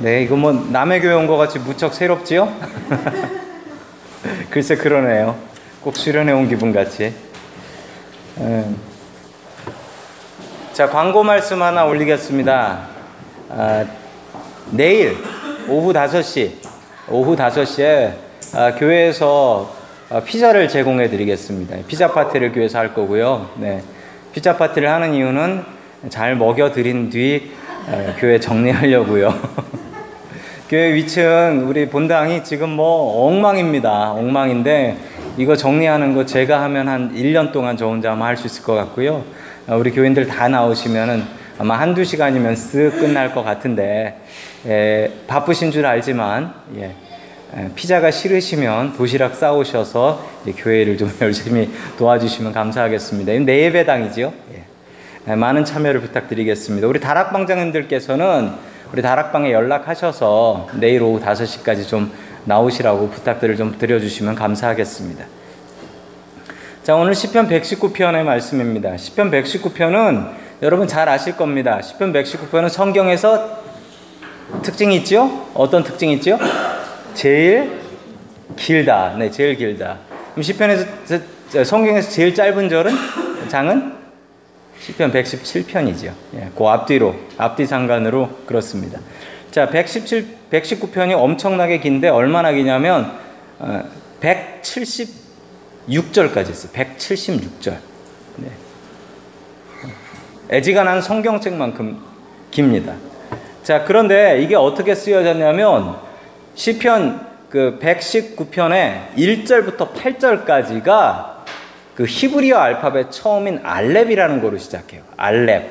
네, 이거 뭐 남의 교회 온 것 같이 무척 새롭지요? 글쎄 그러네요. 꼭 수련회 온 기분 같이. 음. 자, 광고 말씀 하나 올리겠습니다. 아, 내일 오후 5시, 오후 5시에 아, 교회에서 아, 피자를 제공해 드리겠습니다. 피자 파티를 교회에서 할 거고요. 네. 피자 파티를 하는 이유는 잘 먹여 드린 뒤 아, 교회 정리하려고요. 교회 위층 우리 본당이 지금 뭐 엉망입니다. 엉망인데 이거 정리하는 거 제가 하면 한 1년 동안 저 혼자 아마 할 수 있을 것 같고요. 아, 우리 교인들 다 나오시면은 아마 한두 시간이면 쓱 끝날 것 같은데 에, 바쁘신 줄 알지만 예, 에, 피자가 싫으시면 도시락 싸오셔서 교회를 좀 열심히 도와주시면 감사하겠습니다. 내 예배당이지요. 예. 에, 많은 참여를 부탁드리겠습니다. 우리 다락방장님들께서는 우리 다락방에 연락하셔서 내일 오후 5시까지 좀 나오시라고 부탁들을 좀 드려주시면 감사하겠습니다. 자, 오늘 시편 119편의 말씀입니다. 시편 119편은 여러분 잘 아실 겁니다. 시편 119편은 성경에서 특징이 있죠? 어떤 특징이 있죠? 제일 길다. 네, 제일 길다. 그럼 시편에서 성경에서 제일 짧은 절은 장은 시편 117편이죠. 예, 그 앞뒤로 앞뒤 상관으로 그렇습니다. 자, 117 119편이 엄청나게 긴데 얼마나 기냐면 어, 176절까지 있어요. 176절. 네. 애지간한 성경책만큼 깁니다. 자, 그런데 이게 어떻게 쓰여졌냐면 시편 그 119편의 1절부터 8절까지가 그 히브리어 알파벳 처음인 알렙이라는 거로 시작해요. 알렙.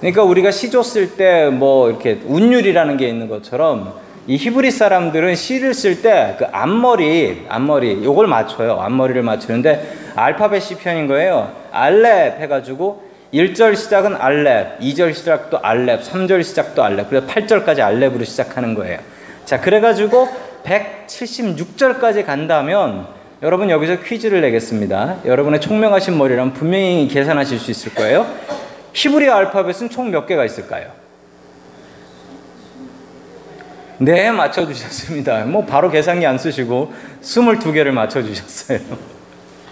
그러니까 우리가 시조 쓸 때 뭐 이렇게 운율이라는 게 있는 것처럼 이 히브리 사람들은 시를 쓸 때 그 앞머리, 앞머리 요걸 맞춰요. 앞머리를 맞추는데 알파벳 시편인 거예요. 알렙 해가지고 1절 시작은 알렙, 2절 시작도 알렙, 3절 시작도 알렙, 그래서 8절까지 알렙으로 시작하는 거예요. 자, 그래가지고 176절까지 간다면 여러분 여기서 퀴즈를 내겠습니다. 여러분의 총명하신 머리라면 분명히 계산하실 수 있을 거예요. 히브리 알파벳은 총 몇 개가 있을까요? 네, 맞춰주셨습니다. 뭐 바로 계산기 안 쓰시고 22개를 맞춰주셨어요.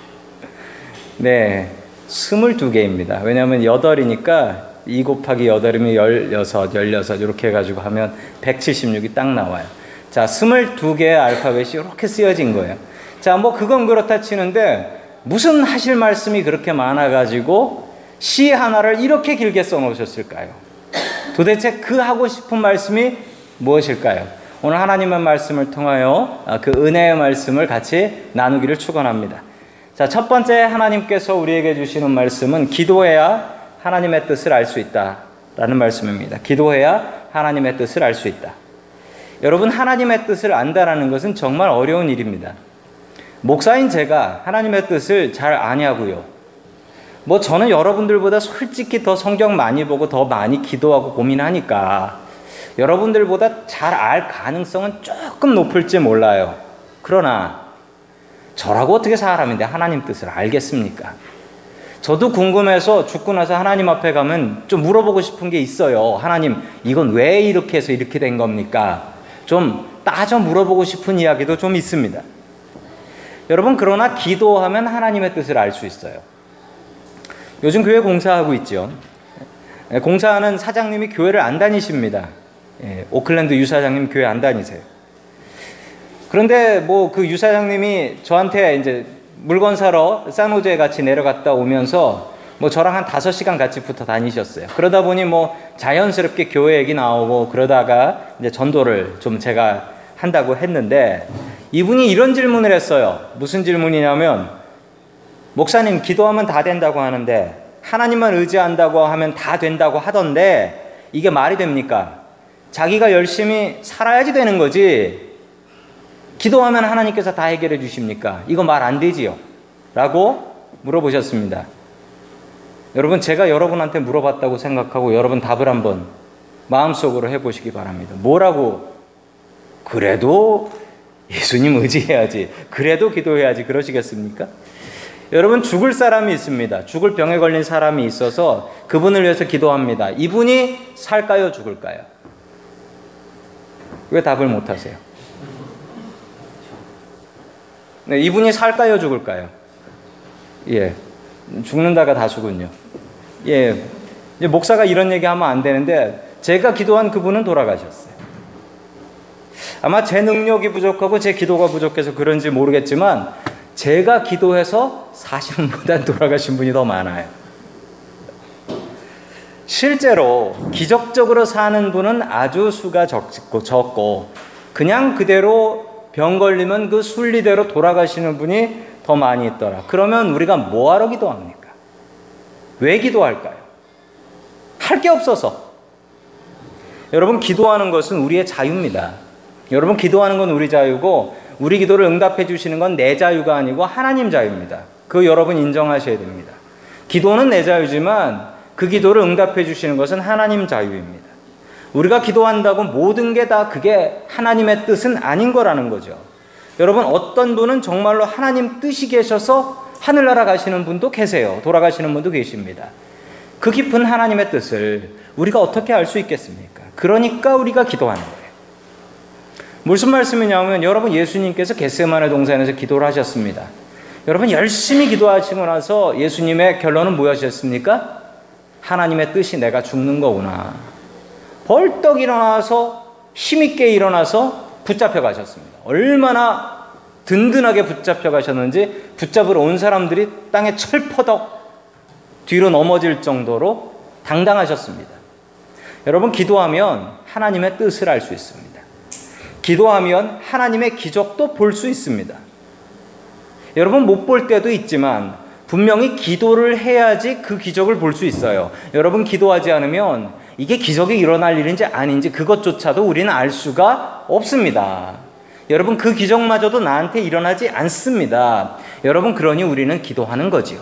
네, 22개입니다. 왜냐하면 8이니까 2 곱하기 8이면 16, 16 이렇게 해가지고 하면 176이 딱 나와요. 자, 22개의 알파벳이 이렇게 쓰여진 거예요. 자, 뭐 그건 그렇다 치는데 무슨 하실 말씀이 그렇게 많아가지고 시 하나를 이렇게 길게 써놓으셨을까요? 도대체 그 하고 싶은 말씀이 무엇일까요? 오늘 하나님의 말씀을 통하여 그 은혜의 말씀을 같이 나누기를 축원합니다. 자, 첫 번째 하나님께서 우리에게 주시는 말씀은 기도해야 하나님의 뜻을 알 수 있다라는 말씀입니다. 기도해야 하나님의 뜻을 알 수 있다. 여러분 하나님의 뜻을 안다라는 것은 정말 어려운 일입니다. 목사인 제가 하나님의 뜻을 잘 아냐고요. 뭐 저는 여러분들보다 솔직히 더 성경 많이 보고 더 많이 기도하고 고민하니까 여러분들보다 잘 알 가능성은 조금 높을지 몰라요. 그러나 저라고 어떻게 사람인데 하나님 뜻을 알겠습니까? 저도 궁금해서 죽고 나서 하나님 앞에 가면 좀 물어보고 싶은 게 있어요. 하나님, 이건 왜 이렇게 해서 이렇게 된 겁니까? 좀 따져 물어보고 싶은 이야기도 좀 있습니다. 여러분, 그러나 기도하면 하나님의 뜻을 알 수 있어요. 요즘 교회 공사하고 있죠. 공사하는 사장님이 교회를 안 다니십니다. 예, 오클랜드 유사장님 교회 안 다니세요. 그런데 뭐 그 유사장님이 저한테 이제 물건 사러 산호제 같이 내려갔다 오면서 뭐 저랑 한 다섯 시간 같이 붙어 다니셨어요. 그러다 보니 뭐 자연스럽게 교회 얘기 나오고 그러다가 이제 전도를 좀 제가 한다고 했는데 이분이 이런 질문을 했어요. 무슨 질문이냐면 목사님 기도하면 다 된다고 하는데 하나님만 의지한다고 하면 다 된다고 하던데 이게 말이 됩니까? 자기가 열심히 살아야지 되는 거지. 기도하면 하나님께서 다 해결해 주십니까? 이거 말 안 되지요? 라고 물어보셨습니다. 여러분, 제가 여러분한테 물어봤다고 생각하고 여러분 답을 한번 마음속으로 해보시기 바랍니다. 뭐라고? 그래도 예수님 의지해야지. 그래도 기도해야지. 그러시겠습니까? 여러분, 죽을 사람이 있습니다. 죽을 병에 걸린 사람이 있어서 그분을 위해서 기도합니다. 이분이 살까요? 죽을까요? 왜 답을 못 하세요? 네, 이분이 살까요, 죽을까요? 예. 죽는다가 다수군요. 예. 목사가 이런 얘기 하면 안 되는데 제가 기도한 그분은 돌아가셨어요. 아마 제 능력이 부족하고 제 기도가 부족해서 그런지 모르겠지만 제가 기도해서 사신 분보다 돌아가신 분이 더 많아요. 실제로 기적적으로 사는 분은 아주 수가 적고 적고 그냥 그대로 병 걸리면 그 순리대로 돌아가시는 분이 더 많이 있더라. 그러면 우리가 뭐하러 기도합니까? 왜 기도할까요? 할 게 없어서. 여러분 기도하는 것은 우리의 자유입니다. 여러분 기도하는 건 우리 자유고 우리 기도를 응답해 주시는 건 내 자유가 아니고 하나님 자유입니다. 그 여러분 인정하셔야 됩니다. 기도는 내 자유지만 그 기도를 응답해 주시는 것은 하나님 자유입니다. 우리가 기도한다고 모든 게 다 그게 하나님의 뜻은 아닌 거라는 거죠. 여러분 어떤 분은 정말로 하나님 뜻이 계셔서 하늘나라 가시는 분도 계세요. 돌아가시는 분도 계십니다. 그 깊은 하나님의 뜻을 우리가 어떻게 알 수 있겠습니까? 그러니까 우리가 기도하는 거예요. 무슨 말씀이냐면 여러분 예수님께서 겟세마네 동산에서 기도를 하셨습니다. 여러분 열심히 기도하시고 나서 예수님의 결론은 무엇이었습니까? 하나님의 뜻이 내가 죽는 거구나. 벌떡 일어나서 힘있게 일어나서 붙잡혀 가셨습니다. 얼마나 든든하게 붙잡혀 가셨는지 붙잡으러 온 사람들이 땅에 철퍼덕 뒤로 넘어질 정도로 당당하셨습니다. 여러분 기도하면 하나님의 뜻을 알 수 있습니다. 기도하면 하나님의 기적도 볼 수 있습니다. 여러분 못 볼 때도 있지만 분명히 기도를 해야지 그 기적을 볼 수 있어요. 여러분 기도하지 않으면 이게 기적이 일어날 일인지 아닌지 그것조차도 우리는 알 수가 없습니다. 여러분 그 기적마저도 나한테 일어나지 않습니다. 여러분 그러니 우리는 기도하는 거지요.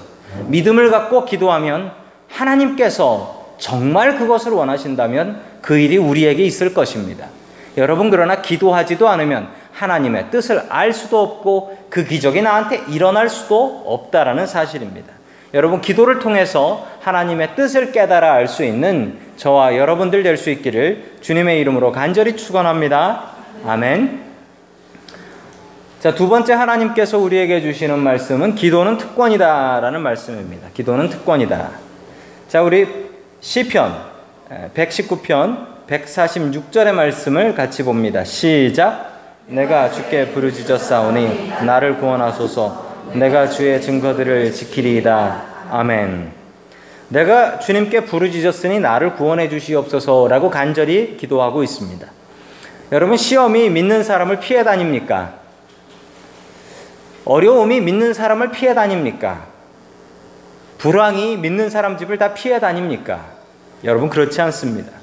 믿음을 갖고 기도하면 하나님께서 정말 그것을 원하신다면 그 일이 우리에게 있을 것입니다. 여러분 그러나 기도하지도 않으면 하나님의 뜻을 알 수도 없고 그 기적이 나한테 일어날 수도 없다라는 사실입니다. 여러분 기도를 통해서 하나님의 뜻을 깨달아 알 수 있는 저와 여러분들 될 수 있기를 주님의 이름으로 간절히 축원합니다. 아멘. 자, 두 번째 하나님께서 우리에게 주시는 말씀은 기도는 특권이다라는 말씀입니다. 기도는 특권이다. 자, 우리 시편 119편 146절의 말씀을 같이 봅니다. 시작. 내가 주께 부르짖었사오니 나를 구원하소서. 내가 주의 증거들을 지키리이다. 아멘. 내가 주님께 부르짖었으니 나를 구원해 주시옵소서라고 간절히 기도하고 있습니다. 여러분 시험이 믿는 사람을 피해 다닙니까? 어려움이 믿는 사람을 피해 다닙니까? 불황이 믿는 사람 집을 다 피해 다닙니까? 여러분 그렇지 않습니다.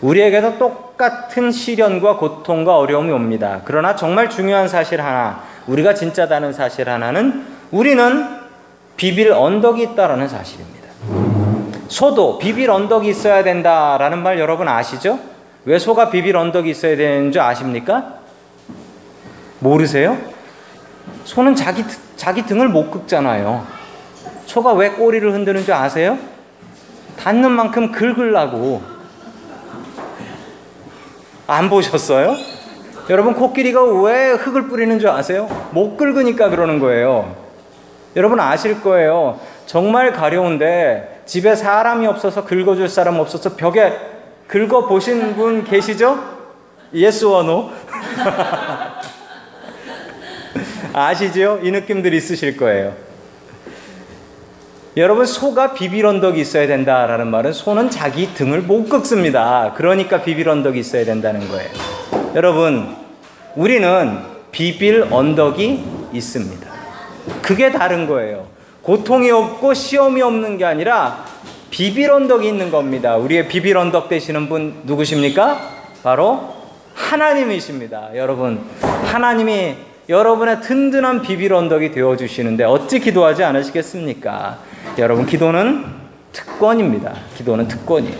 우리에게도 똑같은 시련과 고통과 어려움이 옵니다. 그러나 정말 중요한 사실 하나, 우리가 진짜다는 사실 하나는 우리는 비빌 언덕이 있다라는 사실입니다. 소도 비빌 언덕이 있어야 된다라는 말 여러분 아시죠? 왜 소가 비빌 언덕이 있어야 되는 줄 아십니까? 모르세요? 소는 자기 자기 등을 못 긁잖아요. 소가 왜 꼬리를 흔드는 줄 아세요? 닿는 만큼 긁으려고. 안 보셨어요? 여러분 코끼리가 왜 흙을 뿌리는 줄 아세요? 못 긁으니까 그러는 거예요. 여러분 아실 거예요. 정말 가려운데 집에 사람이 없어서 긁어줄 사람 없어서 벽에 긁어 보신 분 계시죠? 예스 원호. 아시죠? 이 느낌들 있으실 거예요. 여러분 소가 비빌 언덕이 있어야 된다라는 말은 소는 자기 등을 못 긁습니다. 그러니까 비빌 언덕이 있어야 된다는 거예요. 여러분 우리는 비빌 언덕이 있습니다. 그게 다른 거예요. 고통이 없고 시험이 없는 게 아니라 비빌 언덕이 있는 겁니다. 우리의 비빌 언덕 되시는 분 누구십니까? 바로 하나님이십니다. 여러분 하나님이 여러분의 든든한 비빌 언덕이 되어 주시는데 어찌 기도하지 않으시겠습니까? 여러분 기도는 특권입니다. 기도는 특권이에요.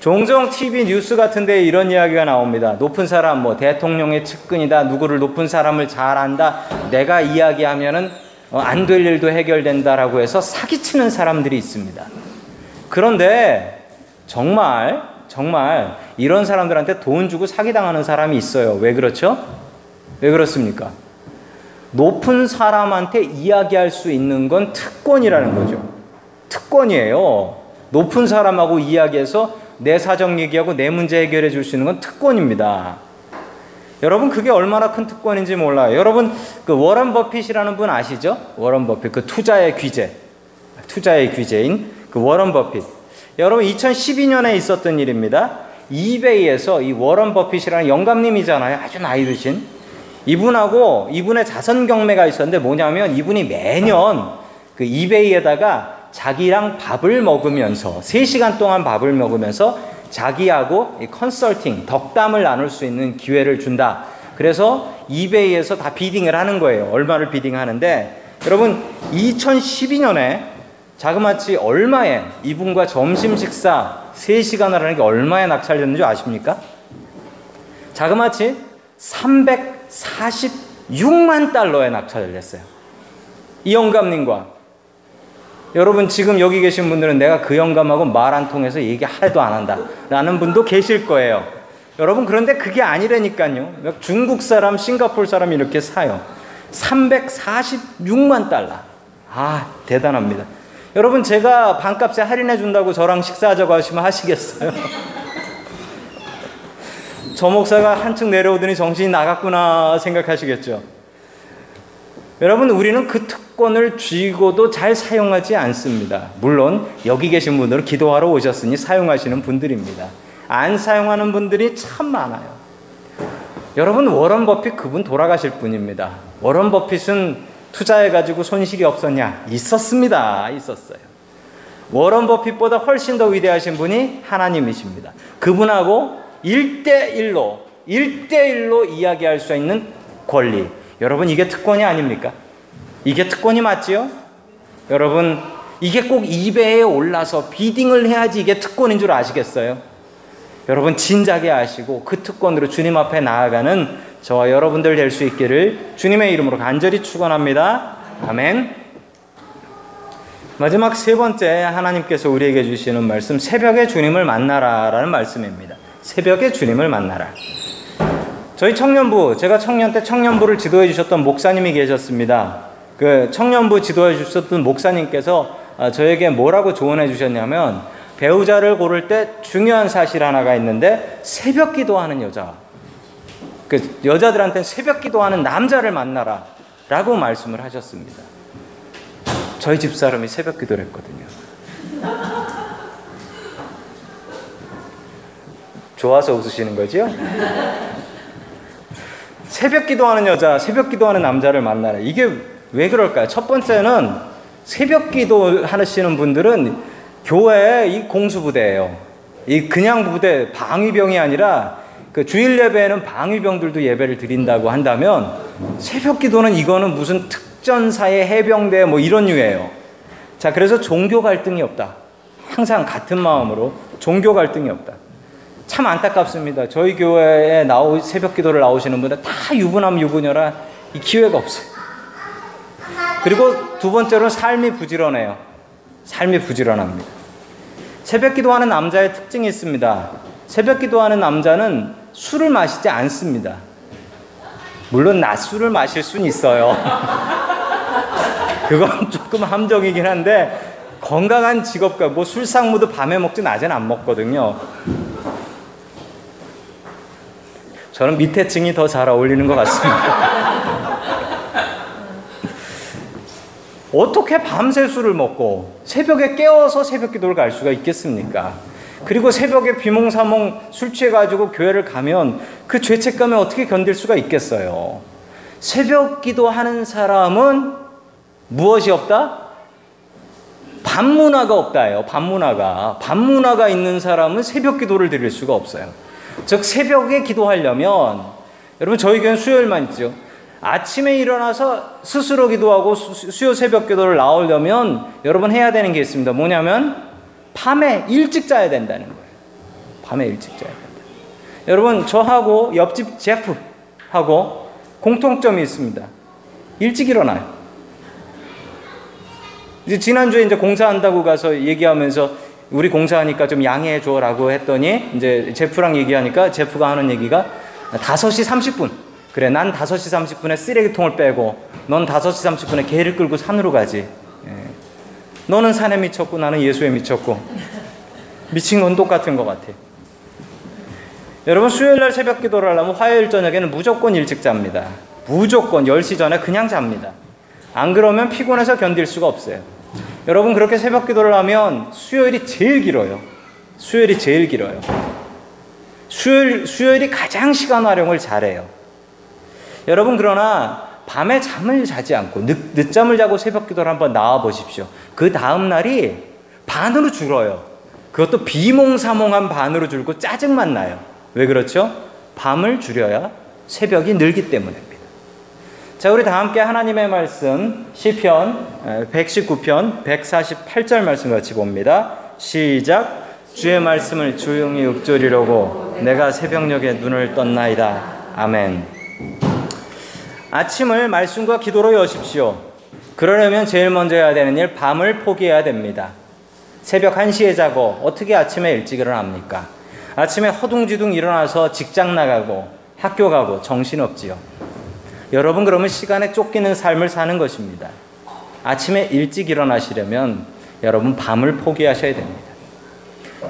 종종 TV 뉴스 같은데 이런 이야기가 나옵니다. 높은 사람 뭐 대통령의 측근이다. 누구를 높은 사람을 잘 안다. 내가 이야기하면은 어, 안될 일도 해결된다라고 해서 사기치는 사람들이 있습니다. 그런데 정말 정말 이런 사람들한테 돈 주고 사기당하는 사람이 있어요. 왜 그렇죠? 왜 그렇습니까? 높은 사람한테 이야기할 수 있는 건 특권이라는 거죠. 특권이에요. 높은 사람하고 이야기해서 내 사정 얘기하고 내 문제 해결해 줄 수 있는 건 특권입니다. 여러분 그게 얼마나 큰 특권인지 몰라요. 여러분 그 워런 버핏이라는 분 아시죠? 워런 버핏 그 투자의 귀재, 투자의 귀재인 그 워런 버핏. 여러분 2012년에 있었던 일입니다. 이베이에서 이 워런 버핏이라는 영감님이잖아요. 아주 나이 드신 이분하고 이분의 자선 경매가 있었는데 뭐냐면 이분이 매년 그 이베이에다가 자기랑 밥을 먹으면서 3시간 동안 밥을 먹으면서 자기하고 컨설팅, 덕담을 나눌 수 있는 기회를 준다. 그래서 이베이에서 다 비딩을 하는 거예요. 얼마를 비딩하는데 여러분 2012년에 자그마치 얼마에 이분과 점심 식사 3시간을 하는 게 얼마에 낙찰됐는지 아십니까? 자그마치 346만 달러에 낙찰을 했어요. 이 영감님과 여러분 지금 여기 계신 분들은 내가 그 영감하고 말 안 통해서 얘기 하나도 안 한다 라는 분도 계실 거예요. 여러분 그런데 그게 아니라니까요. 중국 사람, 싱가폴 사람이 이렇게 사요. 346만 달러. 아 대단합니다. 여러분 제가 반값에 할인해 준다고 저랑 식사하자고 하시면 하시겠어요? 저 목사가 한층 내려오더니 정신이 나갔구나 생각하시겠죠. 여러분 우리는 그 특권을 쥐고도 잘 사용하지 않습니다. 물론 여기 계신 분들은 기도하러 오셨으니 사용하시는 분들입니다. 안 사용하는 분들이 참 많아요. 여러분 워런 버핏 그분 돌아가실 분입니다. 워런 버핏은 투자해가지고 손실이 없었냐? 있었습니다. 있었어요. 워런 버핏보다 훨씬 더 위대하신 분이 하나님이십니다. 그분하고 1대1로, 1대1로 이야기할 수 있는 권리. 여러분, 이게 특권이 아닙니까? 이게 특권이 맞지요? 여러분, 이게 꼭 2배에 올라서 비딩을 해야지 이게 특권인 줄 아시겠어요? 여러분, 진작에 아시고 그 특권으로 주님 앞에 나아가는 저와 여러분들 될 수 있기를 주님의 이름으로 간절히 축원합니다. 아멘. 마지막 세 번째 하나님께서 우리에게 주시는 말씀 새벽에 주님을 만나라라는 말씀입니다. 새벽에 주님을 만나라. 저희 청년부 제가 청년 때 청년부를 지도해 주셨던 목사님이 계셨습니다. 그 청년부 지도해 주셨던 목사님께서 아, 저에게 뭐라고 조언해 주셨냐면 배우자를 고를 때 중요한 사실 하나가 있는데 새벽 기도하는 여자. 그 여자들한테 새벽 기도하는 남자를 만나라 라고 말씀을 하셨습니다. 저희 집 사람이 새벽 기도를 했거든요. 좋아서 웃으시는 거죠? 새벽 기도하는 여자, 새벽 기도하는 남자를 만나라. 이게 왜 그럴까요? 첫 번째는 새벽 기도 하시는 분들은 교회 이 공수부대예요. 이 그냥 부대 방위병이 아니라 그 주일 예배에는 방위병들도 예배를 드린다고 한다면 새벽 기도는 이거는 무슨 특전사의 해병대 뭐 이런 류예요. 자, 그래서 종교 갈등이 없다. 항상 같은 마음으로 종교 갈등이 없다. 참 안타깝습니다. 저희 교회에 나오 새벽 기도를 나오시는 분들 다 유부남 유부녀라 이 기회가 없어요. 그리고 두 번째로 삶이 부지런해요. 삶이 부지런합니다. 새벽 기도하는 남자의 특징이 있습니다. 새벽 기도하는 남자는 술을 마시지 않습니다. 물론 낮술을 마실 수는 있어요. 그건 조금 함정이긴 한데 건강한 직업가 뭐 술상무도 밤에 먹지 낮에는 안 먹거든요. 저는 밑에 층이 더 잘 어울리는 것 같습니다. 어떻게 밤새 술을 먹고 새벽에 깨어서 새벽 기도를 갈 수가 있겠습니까? 그리고 새벽에 비몽사몽 술 취해가지고 교회를 가면 그 죄책감에 어떻게 견딜 수가 있겠어요? 새벽 기도하는 사람은 무엇이 없다? 밤문화가 없다예요. 밤문화가. 밤문화가 있는 사람은 새벽 기도를 드릴 수가 없어요. 즉 새벽에 기도하려면 여러분 저희 교회는 수요일만 있죠. 아침에 일어나서 스스로 기도하고 수요 새벽 기도를 나오려면 여러분 해야 되는 게 있습니다. 뭐냐면 밤에 일찍 자야 된다는 거예요. 밤에 일찍 자야 된다. 여러분 저하고 옆집 제프하고 공통점이 있습니다. 일찍 일어나요. 이제 지난주에 이제 공사한다고 가서 얘기하면서 우리 공사하니까 좀 양해해 줘라고 했더니 이제 제프랑 얘기하니까 제프가 하는 얘기가 5시 30분. 그래, 난 5시 30분에 쓰레기통을 빼고 넌 5시 30분에 개를 끌고 산으로 가지. 예. 너는 산에 미쳤고 나는 예수에 미쳤고 미친 건 똑같은 것 같아. 여러분 수요일 날 새벽 기도를 하려면 화요일 저녁에는 무조건 일찍 잡니다. 무조건 10시 전에 그냥 잡니다. 안 그러면 피곤해서 견딜 수가 없어요. 여러분 그렇게 새벽 기도를 하면 수요일이 제일 길어요. 수요일이 제일 길어요. 수요일, 수요일이 가장 시간 활용을 잘해요. 여러분 그러나 밤에 잠을 자지 않고 늦, 늦잠을 자고 새벽 기도를 한번 나와 보십시오. 그 다음 날이 반으로 줄어요. 그것도 비몽사몽한 반으로 줄고 짜증만 나요. 왜 그렇죠? 밤을 줄여야 새벽이 늘기 때문입니다. 자, 우리 다 함께 하나님의 말씀 시편 119편 148절 말씀 같이 봅니다. 시작. 주의 말씀을 조용히 읊조리려고 내가 새벽녘에 눈을 떴나이다. 아멘. 아침을 말씀과 기도로 여십시오. 그러려면 제일 먼저 해야 되는 일 밤을 포기해야 됩니다. 새벽 1시에 자고 어떻게 아침에 일찍 일어납니까? 아침에 허둥지둥 일어나서 직장 나가고 학교 가고 정신없지요. 여러분 그러면 시간에 쫓기는 삶을 사는 것입니다. 아침에 일찍 일어나시려면 여러분 밤을 포기하셔야 됩니다.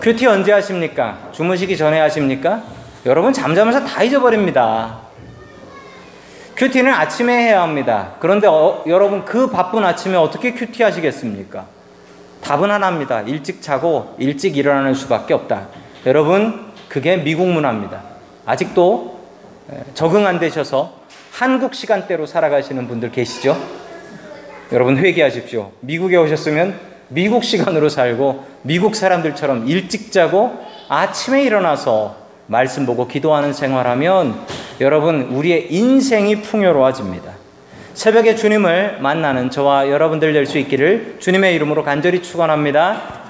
QT 언제 하십니까? 주무시기 전에 하십니까? 여러분 잠자면서 다 잊어버립니다. QT는 아침에 해야 합니다. 그런데 어, 여러분 그 바쁜 아침에 어떻게 QT 하시겠습니까? 답은 하나입니다. 일찍 자고 일찍 일어나는 수밖에 없다. 여러분 그게 미국 문화입니다. 아직도 적응 안 되셔서 한국 시간대로 살아가시는 분들 계시죠? 여러분 회개하십시오. 미국에 오셨으면 미국 시간으로 살고 미국 사람들처럼 일찍 자고 아침에 일어나서 말씀 보고 기도하는 생활하면 여러분 우리의 인생이 풍요로워집니다. 새벽에 주님을 만나는 저와 여러분들 될 수 있기를 주님의 이름으로 간절히 축원합니다.